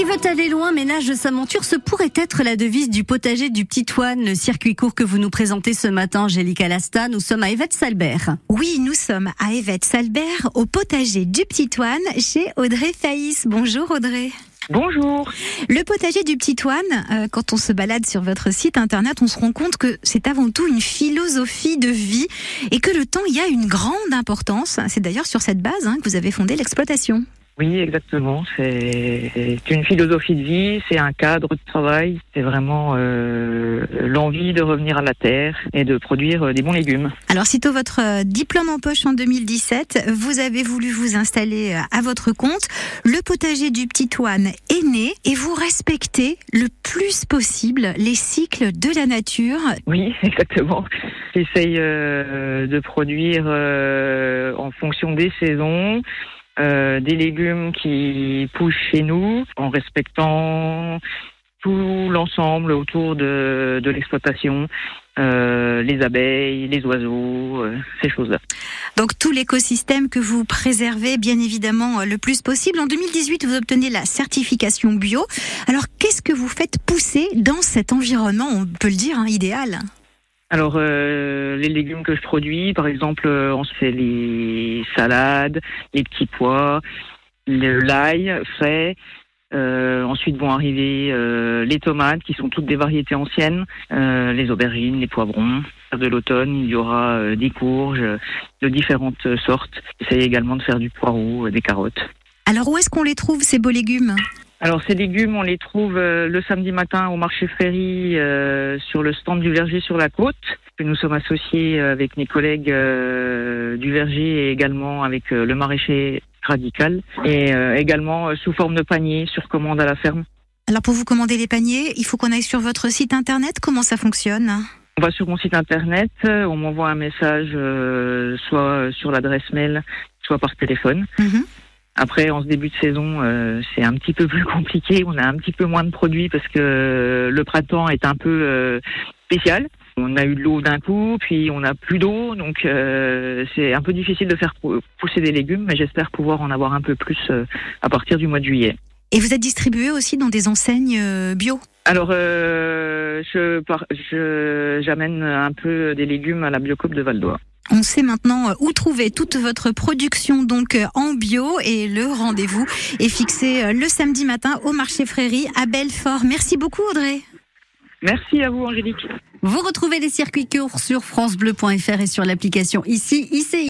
Qui veut aller loin ménage de sa monture, ce pourrait être la devise du potager du Petit Toine, le circuit court que vous nous présentez ce matin, Angélique Alasta. Nous sommes à Évette Salbert. Oui, nous sommes à Évette Salbert, au potager du Petit Toine, chez Audrey Faïs. Bonjour Audrey. Bonjour. Le potager du Petit Toine, euh, quand on se balade sur votre site internet, on se rend compte que c'est avant tout une philosophie de vie et que le temps y a une grande importance. C'est d'ailleurs sur cette base hein, que vous avez fondé l'exploitation. Oui, exactement. C'est une philosophie de vie, c'est un cadre de travail, c'est vraiment euh, l'envie de revenir à la terre et de produire euh, des bons légumes. Alors, sitôt votre euh, diplôme en poche en 2017, vous avez voulu vous installer à votre compte. Le potager du Petit Toine est né et vous respectez le plus possible les cycles de la nature. Oui, exactement. J'essaye de produire en fonction des saisons. Euh, des légumes qui poussent chez nous en respectant tout l'ensemble autour de, l'exploitation, euh, les abeilles, les oiseaux, euh, ces choses-là. Donc tout l'écosystème que vous préservez bien évidemment le plus possible. En 2018, vous obtenez la certification bio. Alors qu'est-ce que vous faites pousser dans cet environnement, on peut le dire, hein, idéal? Alors, euh, les légumes que je produis, par exemple, euh, on fait les salades, les petits pois, l'ail frais. Euh, ensuite vont arriver les tomates, qui sont toutes des variétés anciennes, les aubergines, les poivrons. De l'automne, il y aura des courges de différentes sortes. J'essaie également de faire du poireau, des carottes. Alors, où est-ce qu'on les trouve, ces beaux légumes? Alors ces légumes, on les trouve euh, le samedi matin au marché Fréry euh, sur le stand du verger sur la côte. Nous sommes associés avec mes collègues euh, du verger et également avec le maraîcher radical et également sous forme de panier sur commande à la ferme. Alors pour vous commander les paniers, il faut qu'on aille sur votre site internet. Comment ça fonctionne? On va sur mon site internet, on m'envoie un message soit sur l'adresse mail, soit par téléphone. Mhm. Après, en ce début de saison, euh, c'est un petit peu plus compliqué. On a un petit peu moins de produits parce que le printemps est un peu euh, spécial. On a eu de l'eau d'un coup, puis on n'a plus d'eau, donc euh, c'est un peu difficile de faire pousser des légumes, mais j'espère pouvoir en avoir un peu plus à partir du mois de juillet. Et vous êtes distribué aussi dans des enseignes bio? Alors, je, j'amène un peu des légumes à la Biocop de Valdois. On sait maintenant euh, où trouver toute votre production donc euh, en bio et le rendez-vous est fixé euh, le samedi matin au marché Fréry à Belfort. Merci beaucoup Audrey. Merci à vous Angélique. Vous retrouvez les circuits courts sur francebleu.fr et sur l'application ici ICI.